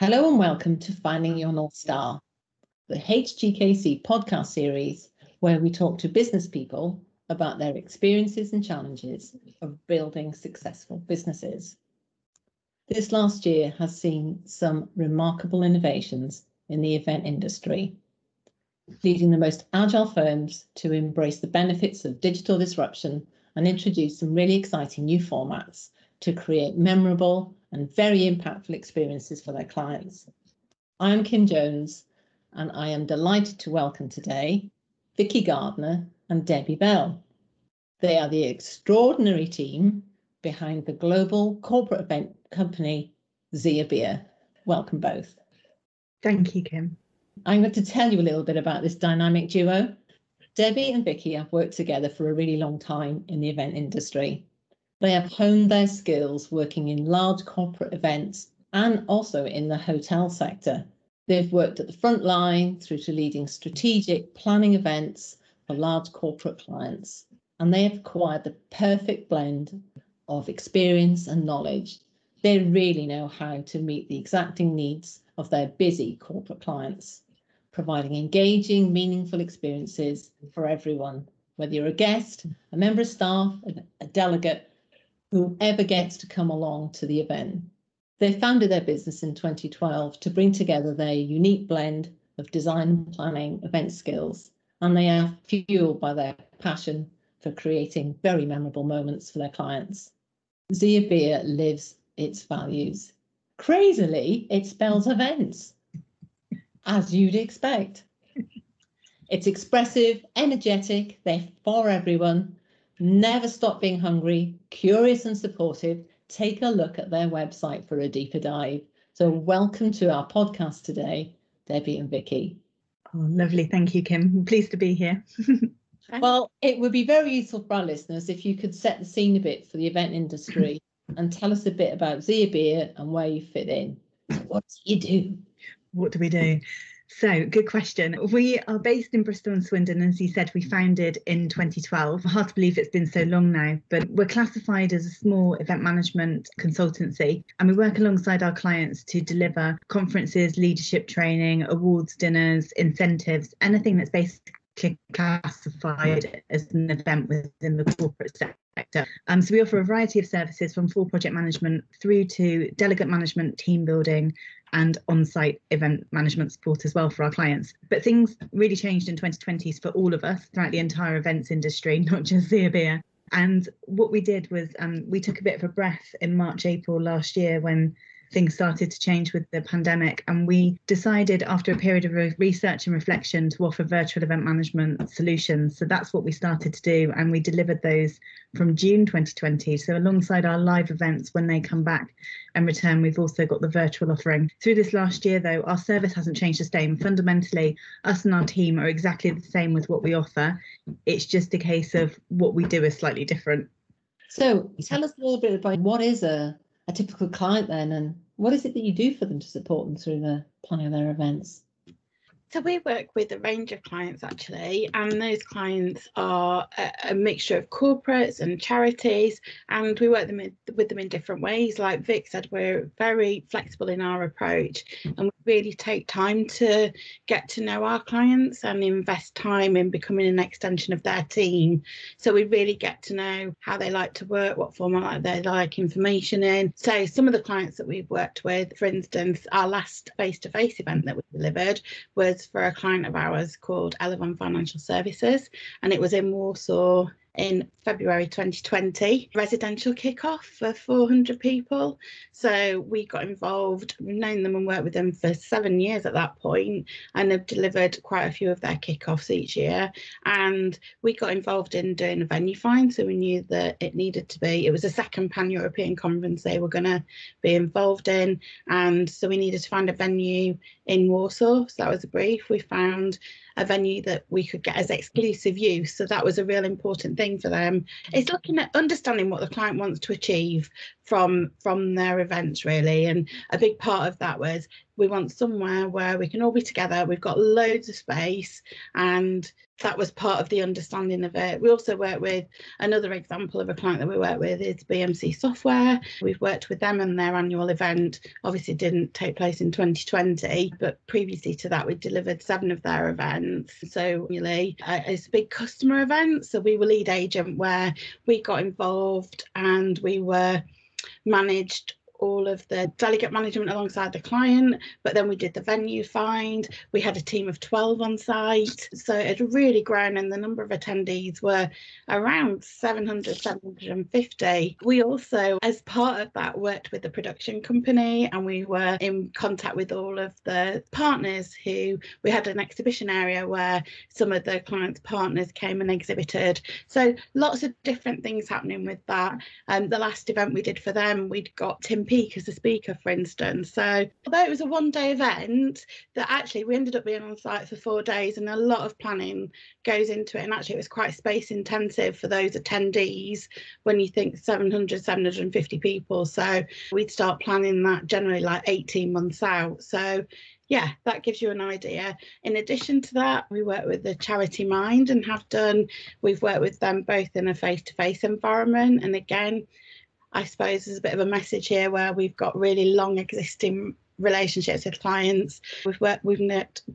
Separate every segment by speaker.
Speaker 1: Hello and welcome to Finding Your North Star, the HGKC podcast series where we talk to business people about their experiences and challenges of building successful businesses. This last year has seen some remarkable innovations in the event industry, leading the most agile firms to embrace the benefits of digital disruption and introduce some really exciting new formats to create memorable and very impactful experiences for their clients. I am Kim Jones, and I am delighted to welcome today Vicky Gardner and Debbie Bell. They are the extraordinary team behind the global corporate event company ZiaBia. Welcome both.
Speaker 2: Thank you, Kim.
Speaker 1: I'm going to tell you a little bit about this dynamic duo. Debbie and Vicky have worked together for a really long time in the event industry. They have honed their skills working in large corporate events and also in the hotel sector. They've worked at the front line through to leading strategic planning events for large corporate clients. And they have acquired the perfect blend of experience and knowledge. They really know how to meet the exacting needs of their busy corporate clients, providing engaging, meaningful experiences for everyone, whether you're a guest, a member of staff, a delegate, whoever gets to come along to the event. They founded their business in 2012 to bring together their unique blend of design and planning event skills, and they are fueled by their passion for creating very memorable moments for their clients. ZiaBia lives its values. Crazily, it spells events, as you'd expect. It's expressive, energetic, they're for everyone, Never stop being hungry, curious and supportive. Take a look at their website for a deeper dive. So, welcome to our podcast today, Debbie and Vicky.
Speaker 2: Oh, lovely. Thank you, Kim. I'm pleased to be here.
Speaker 1: well, it would be very useful for our listeners if you could set the scene a bit for the event industry and tell us a bit about ZiaBia and where you fit in. So what do you do?
Speaker 2: What do we do? So, good question. We are based in Bristol and Swindon, as you said, we founded in 2012. Hard to believe it's been so long now, but we're classified as a small event management consultancy, and we work alongside our clients to deliver conferences, leadership training, awards dinners, incentives, anything that's basically classified as an event within the corporate sector. Um, so we offer a variety of services from full project management through to delegate management, team building, and on-site event management support as well for our clients. But things really changed in 2020s for all of us throughout the entire events industry, not just Zia. And what we did was um, we took a bit of a breath in March, April last year when things started to change with the pandemic. And we decided, after a period of research and reflection, to offer virtual event management solutions. So that's what we started to do. And we delivered those from June 2020. So, alongside our live events, when they come back and return, we've also got the virtual offering. Through this last year, though, our service hasn't changed the same. Fundamentally, us and our team are exactly the same with what we offer. It's just a case of what we do is slightly different.
Speaker 1: So, tell us a little bit about what is a a typical client then? And what is it that you do for them to support them through the planning of their events
Speaker 3: so we work with a range of clients actually, and those clients are a, a mixture of corporates and charities, and we work them in, with them in different ways. Like Vic said, we're very flexible in our approach, and we really take time to get to know our clients and invest time in becoming an extension of their team. So we really get to know how they like to work, what format they like information in. So some of the clients that we've worked with, for instance, our last face-to-face event that we delivered was for a client of ours called Elevon Financial Services, and it was in Warsaw in February 2020, residential kickoff for 400 people. So we got involved, known them and worked with them for seven years at that point, and have delivered quite a few of their kickoffs each year. And we got involved in doing a venue find, so we knew that it needed to be. It was a second pan European conference they were going to be involved in, and so we needed to find a venue in Warsaw. So that was a brief. We found a venue that we could get as exclusive use. So that was a real important thing for them. It's looking at understanding what the client wants to achieve from from their events really. And a big part of that was we want somewhere where we can all be together. We've got loads of space. And that was part of the understanding of it. We also work with another example of a client that we work with is bmc software. We've worked with them and their annual event obviously didn't take place in 2020 but previously to that we delivered seven of their events. So really uh, it's a big customer event. So we were lead agent where we got involved and we were managed all of the delegate management alongside the client, but then we did the venue find. We had a team of 12 on site. So it really grown, and the number of attendees were around 700, 750. We also, as part of that, worked with the production company and we were in contact with all of the partners who we had an exhibition area where some of the clients' partners came and exhibited. So lots of different things happening with that. And um, the last event we did for them, we'd got Tim Peake as a speaker, for instance. So, although it was a one day event, that actually we ended up being on site for four days and a lot of planning goes into it. And actually, it was quite space intensive for those attendees when you think 700, 750 people. So, we'd start planning that generally like 18 months out. So, yeah, that gives you an idea. In addition to that, we work with the Charity Mind and have done, we've worked with them both in a face to face environment. And again, I suppose there's a bit of a message here where we've got really long existing relationships with clients. We've worked we've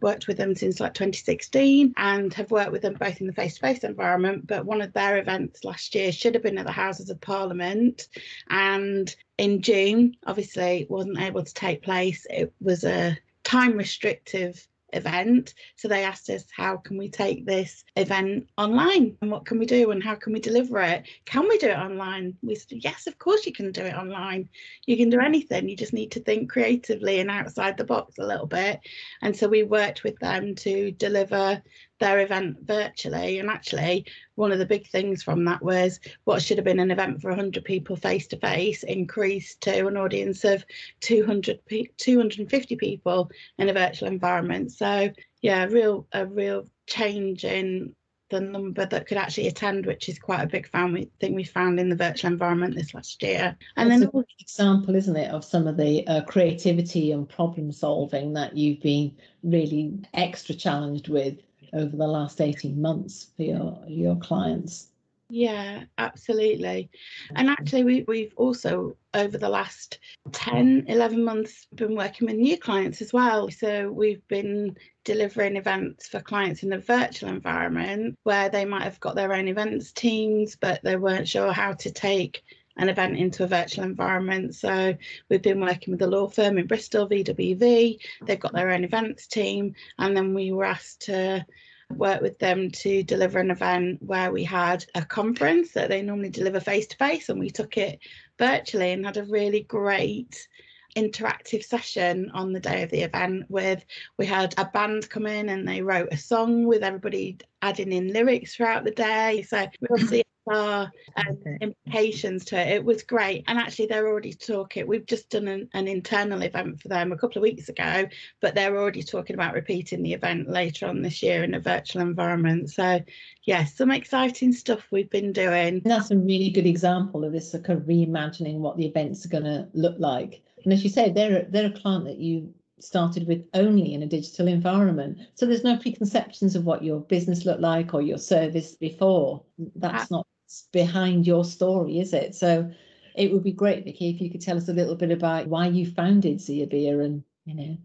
Speaker 3: worked with them since like 2016 and have worked with them both in the face-to-face environment. But one of their events last year should have been at the Houses of Parliament, and in June, obviously, wasn't able to take place. It was a time restrictive event. So they asked us, how can we take this event online and what can we do and how can we deliver it? Can we do it online? We said, yes, of course you can do it online. You can do anything. You just need to think creatively and outside the box a little bit. And so we worked with them to deliver their event virtually. And actually, one of the big things from that was what should have been an event for 100 people face to face increased to an audience of 200 250 people in a virtual environment. So yeah, real a real change in the number that could actually attend, which is quite a big family thing we found in the virtual environment this last year.
Speaker 1: And That's then a example, isn't it, of some of the uh, creativity and problem solving that you've been really extra challenged with over the last 18 months for your your clients.
Speaker 3: Yeah absolutely. And actually we, we've also over the last 10 11 months been working with new clients as well. So we've been delivering events for clients in a virtual environment where they might have got their own events teams but they weren't sure how to take an event into a virtual environment. So we've been working with a law firm in Bristol, VWV. They've got their own events team, and then we were asked to work with them to deliver an event where we had a conference that they normally deliver face to face, and we took it virtually and had a really great interactive session on the day of the event with we had a band come in and they wrote a song with everybody adding in lyrics throughout the day so we'll see are um, implications to it. It was great. And actually, they're already talking. We've just done an, an, internal event for them a couple of weeks ago, but they're already talking about repeating the event later on this year in a virtual environment. So, yes, yeah, some exciting stuff we've been doing.
Speaker 1: That's a really good example of this kind of reimagining what the events are going to look like. And as you say, they're, they're a client that you started with only in a digital environment. So there's no preconceptions of what your business looked like or your service before. That's not behind your story, is it? So it would be great, Vicky, if you could tell us a little bit about why you founded ZiaBia and, you know,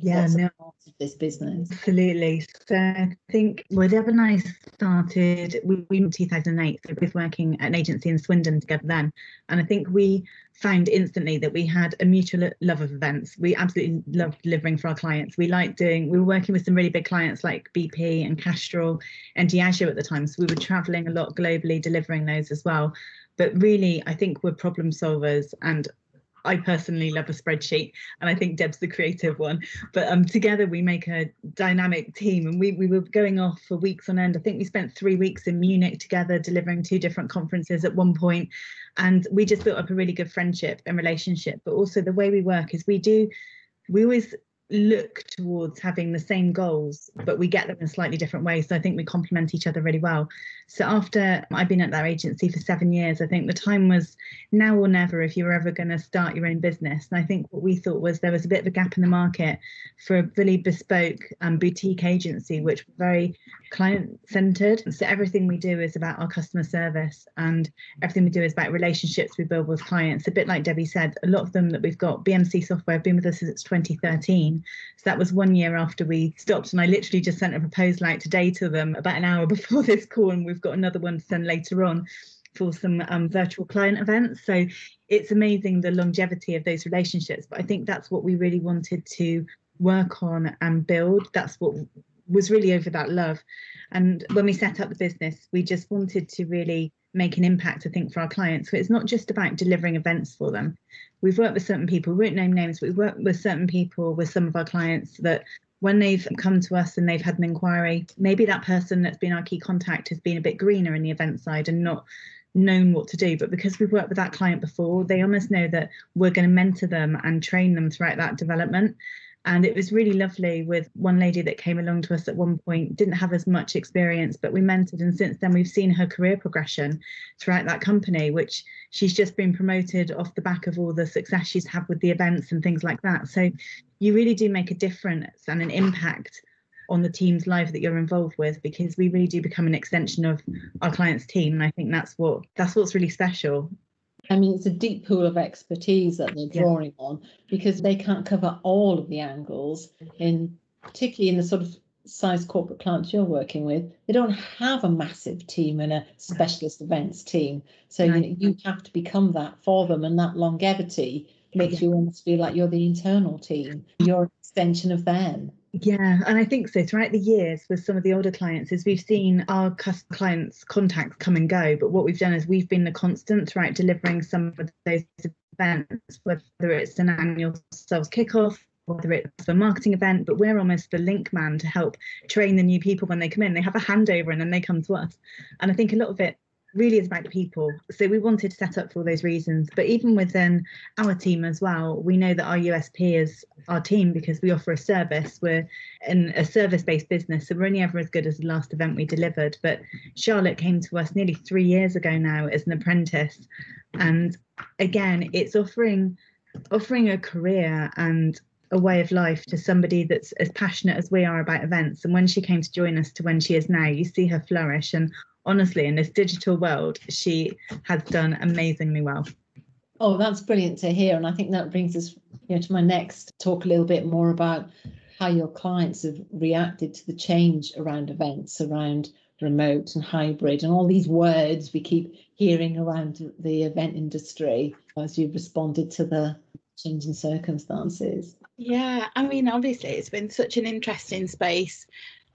Speaker 2: yeah, no,
Speaker 1: this business.
Speaker 2: Absolutely. So I think well, Deb and I started, we, we in 2008, so both working at an agency in Swindon together then. And I think we found instantly that we had a mutual love of events. We absolutely loved delivering for our clients. We liked doing, we were working with some really big clients like BP and Castrol and Diageo at the time. So we were traveling a lot globally, delivering those as well. But really, I think we're problem solvers and I personally love a spreadsheet, and I think Deb's the creative one. But um, together we make a dynamic team, and we we were going off for weeks on end. I think we spent three weeks in Munich together, delivering two different conferences at one point, and we just built up a really good friendship and relationship. But also the way we work is we do, we always look towards having the same goals, but we get them in a slightly different way. So I think we complement each other really well. So after I've been at that agency for seven years, I think the time was now or never if you were ever going to start your own business. And I think what we thought was there was a bit of a gap in the market for a really bespoke um, boutique agency, which was very client centered. So everything we do is about our customer service and everything we do is about relationships we build with clients. A bit like Debbie said, a lot of them that we've got, BMC software, have been with us since 2013. So that was one year after we stopped. And I literally just sent a proposal out today to them about an hour before this call. And we've got another one to send later on for some um, virtual client events. So it's amazing the longevity of those relationships. But I think that's what we really wanted to work on and build. That's what was really over that love. And when we set up the business, we just wanted to really make an impact, I think, for our clients. So it's not just about delivering events for them. We've worked with certain people, we won't name names, but we've worked with certain people with some of our clients that when they've come to us and they've had an inquiry, maybe that person that's been our key contact has been a bit greener in the event side and not known what to do. But because we've worked with that client before, they almost know that we're going to mentor them and train them throughout that development. And it was really lovely with one lady that came along to us at one point, didn't have as much experience, but we mentored. And since then, we've seen her career progression throughout that company, which she's just been promoted off the back of all the success she's had with the events and things like that. So you really do make a difference and an impact on the team's life that you're involved with because we really do become an extension of our client's team and i think that's what that's what's really special
Speaker 1: I mean, it's a deep pool of expertise that they're drawing yeah. on because they can't cover all of the angles in particularly in the sort of size corporate clients you're working with. They don't have a massive team and a specialist events team. So you, know, you have to become that for them and that longevity makes you almost feel like you're the internal team. You're an extension of them.
Speaker 2: Yeah, and I think so. Throughout the years with some of the older clients, is we've seen our clients' contacts come and go, but what we've done is we've been the constant throughout delivering some of those events, whether it's an annual sales kickoff, whether it's a marketing event, but we're almost the link man to help train the new people when they come in. They have a handover and then they come to us. And I think a lot of it really is about the people. So we wanted to set up for all those reasons. But even within our team as well, we know that our USP is our team because we offer a service. We're in a service-based business, so we're only ever as good as the last event we delivered. But Charlotte came to us nearly three years ago now as an apprentice, and again, it's offering offering a career and a way of life to somebody that's as passionate as we are about events. And when she came to join us to when she is now, you see her flourish. And honestly, in this digital world, she has done amazingly well.
Speaker 1: Oh, that's brilliant to hear. And I think that brings us you know, to my next talk a little bit more about how your clients have reacted to the change around events, around remote and hybrid, and all these words we keep hearing around the event industry as you've responded to the changing circumstances.
Speaker 3: Yeah, I mean, obviously, it's been such an interesting space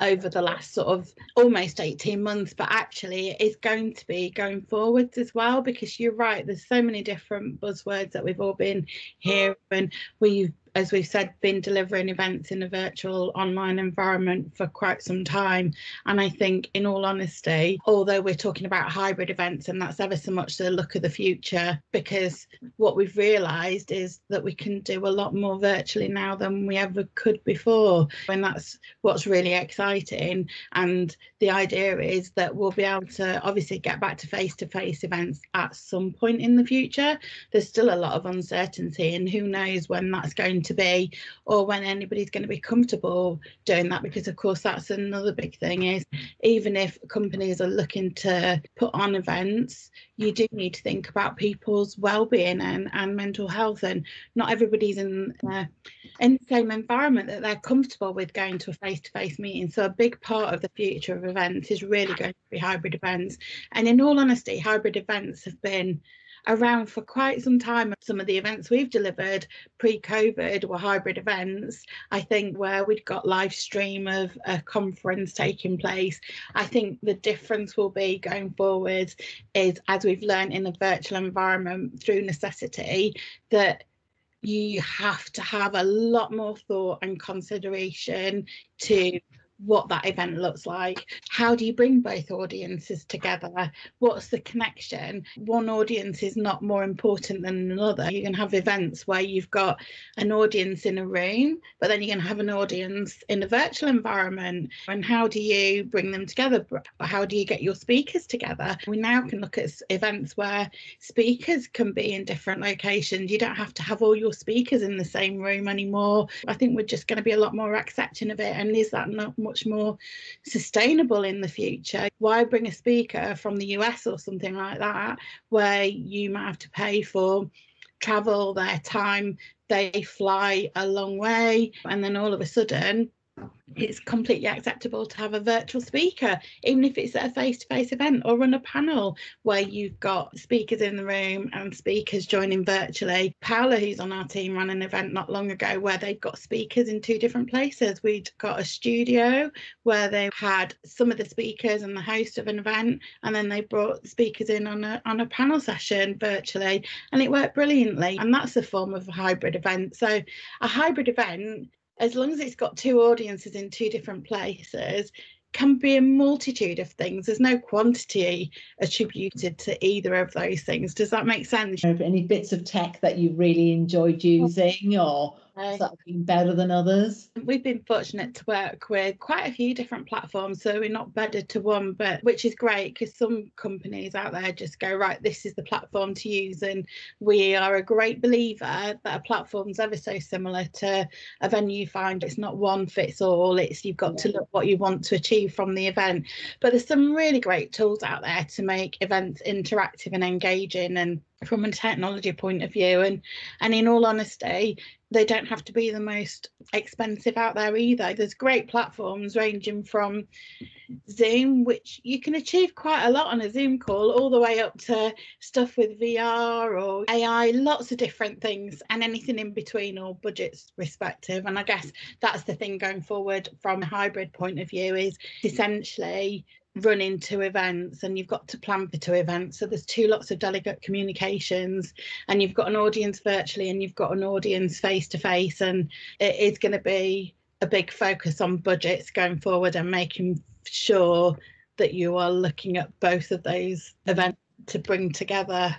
Speaker 3: over the last sort of almost 18 months, but actually it is going to be going forwards as well, because you're right, there's so many different buzzwords that we've all been mm. hearing. We've as we've said, been delivering events in a virtual online environment for quite some time. And I think, in all honesty, although we're talking about hybrid events, and that's ever so much the look of the future, because what we've realised is that we can do a lot more virtually now than we ever could before. And that's what's really exciting. And the idea is that we'll be able to obviously get back to face to face events at some point in the future. There's still a lot of uncertainty, and who knows when that's going to be or when anybody's going to be comfortable doing that because of course that's another big thing is even if companies are looking to put on events you do need to think about people's well-being and, and mental health and not everybody's in uh, in the same environment that they're comfortable with going to a face-to-face meeting. So a big part of the future of events is really going to be hybrid events. And in all honesty hybrid events have been around for quite some time. Some of the events we've delivered pre-COVID were hybrid events. I think where we'd got live stream of a conference taking place. I think the difference will be going forward is as we've learned in a virtual environment through necessity that you have to have a lot more thought and consideration to what that event looks like. How do you bring both audiences together? What's the connection? One audience is not more important than another. You can have events where you've got an audience in a room, but then going to have an audience in a virtual environment. And how do you bring them together? How do you get your speakers together? We now can look at events where speakers can be in different locations. You don't have to have all your speakers in the same room anymore. I think we're just going to be a lot more accepting of it. And is that not much more sustainable in the future. Why bring a speaker from the US or something like that, where you might have to pay for travel, their time, they fly a long way, and then all of a sudden it's completely acceptable to have a virtual speaker, even if it's at a face to face event or run a panel where you've got speakers in the room and speakers joining virtually. Paola, who's on our team, ran an event not long ago where they've got speakers in two different places. We'd got a studio where they had some of the speakers and the host of an event, and then they brought speakers in on a, on a panel session virtually, and it worked brilliantly. And that's a form of a hybrid event. So, a hybrid event as long as it's got two audiences in two different places, can be a multitude of things. There's no quantity attributed to either of those things. Does that make sense?
Speaker 1: Any bits of tech that you really enjoyed using or that have been better than others?
Speaker 3: We've been fortunate to work with quite a few different platforms, so we're not bedded to one, but which is great because some companies out there just go, right, this is the platform to use. And we are a great believer that a platform's ever so similar to a venue find it's not one fits all, it's you've got yeah. to look what you want to achieve from the event. But there's some really great tools out there to make events interactive and engaging and from a technology point of view and and in all honesty they don't have to be the most expensive out there either. There's great platforms ranging from Zoom, which you can achieve quite a lot on a Zoom call, all the way up to stuff with VR or AI, lots of different things, and anything in between, or budgets respective. And I guess that's the thing going forward from a hybrid point of view is essentially run into events and you've got to plan for two events. So there's two lots of delegate communications and you've got an audience virtually and you've got an audience face to face and it is going to be a big focus on budgets going forward and making sure that you are looking at both of those events to bring together.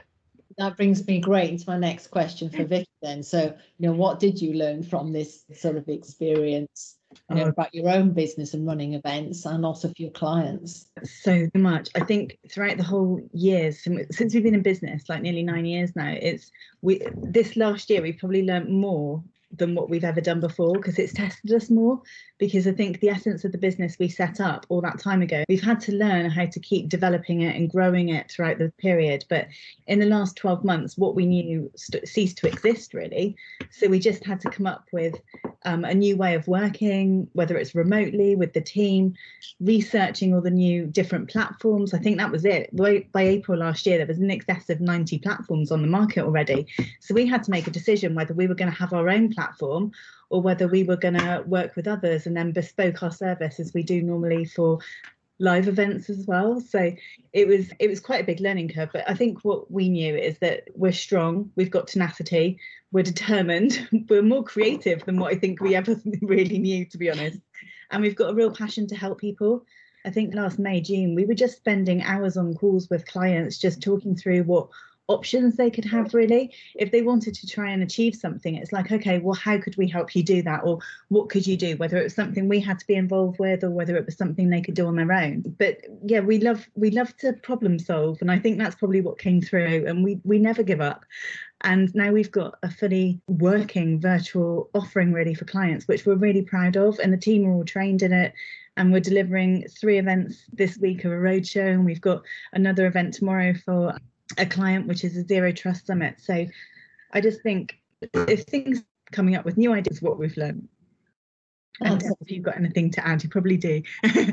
Speaker 1: That brings me great into my next question for Vicky then. So you know what did you learn from this sort of experience you know, oh. about your own business and running events and also for your clients?
Speaker 2: So much. I think throughout the whole years since we've been in business, like nearly nine years now, it's we this last year we've probably learned more than what we've ever done before because it's tested us more because I think the essence of the business we set up all that time ago, we've had to learn how to keep developing it and growing it throughout the period. But in the last 12 months, what we knew st- ceased to exist really. So we just had to come up with um, a new way of working, whether it's remotely with the team, researching all the new different platforms. I think that was it. By, by April last year, there was an excess of 90 platforms on the market already. So we had to make a decision whether we were going to have our own platform or whether we were going to work with others and then bespoke our service as we do normally for live events as well. So it was it was quite a big learning curve but i think what we knew is that we're strong we've got tenacity we're determined we're more creative than what i think we ever really knew to be honest. And we've got a real passion to help people. I think last may june we were just spending hours on calls with clients just talking through what options they could have mm-hmm. really. If they wanted to try and achieve something it's like okay well how could we help you do that? Or what could you do? Whether it was something we had to be involved with or whether it was something they could do on their own. But yeah we love we love to problem solve. And i think that's probably what came through. And we we never give up. And now we've got a fully working virtual offering ready for clients which we're really proud of. And the team are all trained in it. And we're delivering three events this week of a roadshow. And we've got another event tomorrow for a client, which is a zero trust summit. So I just think if things coming up with new ideas, what we've learned. And oh, if you've got anything to add, you probably do.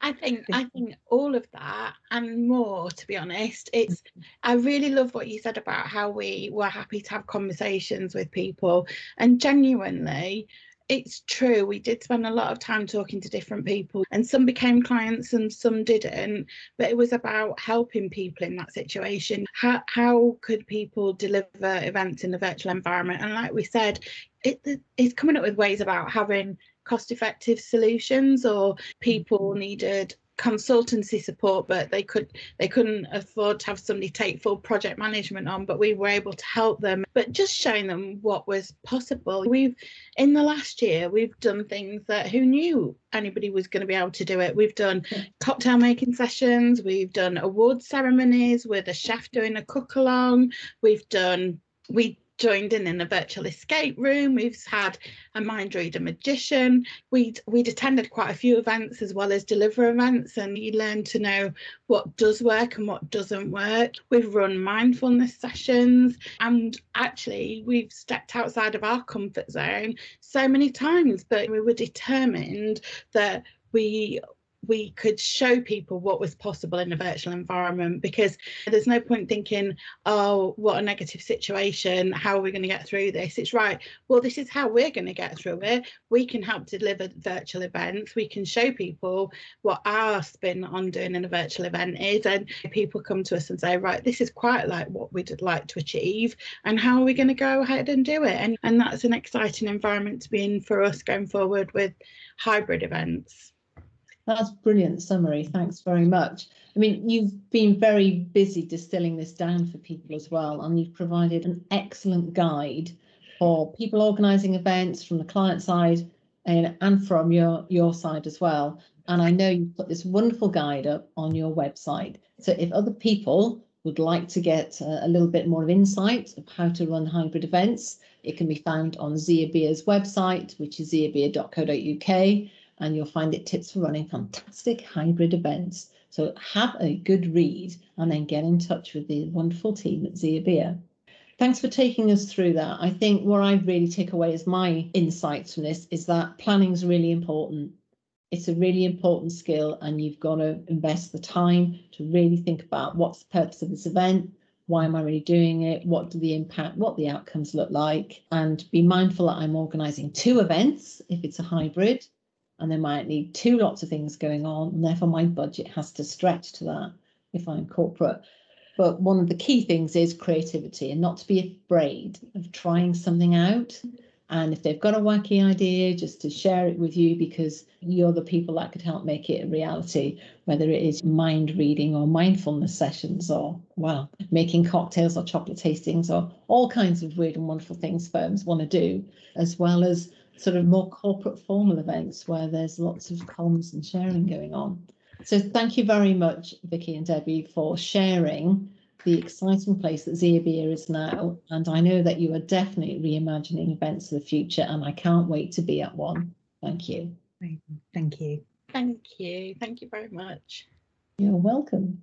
Speaker 3: I think I think all of that and more to be honest it's I really love what you said about how we were happy to have conversations with people and genuinely it's true. We did spend a lot of time talking to different people, and some became clients and some didn't. But it was about helping people in that situation. How, how could people deliver events in the virtual environment? And like we said, it, it's coming up with ways about having cost effective solutions or people mm. needed consultancy support but they could they couldn't afford to have somebody take full project management on but we were able to help them. But just showing them what was possible. We've in the last year we've done things that who knew anybody was going to be able to do it. We've done cocktail making sessions. We've done award ceremonies with a chef doing a cook along we've done we joined in in a virtual escape room. We've had a mind reader magician. We'd we'd attended quite a few events as well as deliver events, and you learn to know what does work and what doesn't work. We've run mindfulness sessions, and actually we've stepped outside of our comfort zone so many times, but we were determined that we we could show people what was possible in a virtual environment because there's no point thinking oh what a negative situation. How are we going to get through this? It's right well this is how we're going to get through it. We can help deliver virtual events. We can show people what our spin on doing in a virtual event is and people come to us and say right this is quite like what we'd like to achieve and how are we going to go ahead and do it? And and that's an exciting environment to be in for us going forward with hybrid events
Speaker 1: that's brilliant summary. Thanks very much. I mean, you've been very busy distilling this down for people as well, and you've provided an excellent guide for people organising events from the client side and, and from your, your side as well. And I know you've put this wonderful guide up on your website. So if other people would like to get a, a little bit more of insight of how to run hybrid events, it can be found on ZiaBia's website, which is ziabia.co.uk and you'll find it tips for running fantastic hybrid events. So have a good read and then get in touch with the wonderful team at ZiaBia. Thanks for taking us through that. I think what I really take away as my insights from this is that planning is really important. It's a really important skill and you've got to invest the time to really think about what's the purpose of this event, why am I really doing it? What do the impact, what the outcomes look like? And be mindful that I'm organising two events if it's a hybrid and there might need two lots of things going on, and therefore my budget has to stretch to that if I'm corporate. But one of the key things is creativity and not to be afraid of trying something out. And if they've got a wacky idea, just to share it with you because you're the people that could help make it a reality, whether it is mind reading or mindfulness sessions or, well, making cocktails or chocolate tastings or all kinds of weird and wonderful things firms want to do, as well as sort of more corporate formal events where there's lots of comms and sharing going on. So thank you very much, Vicky and Debbie, for sharing the exciting place that ZiaBia is now. And I know that you are definitely reimagining events of the future, and I can't wait to be at one. Thank you.
Speaker 2: Thank you.
Speaker 3: Thank you. Thank you very much.
Speaker 1: You're welcome.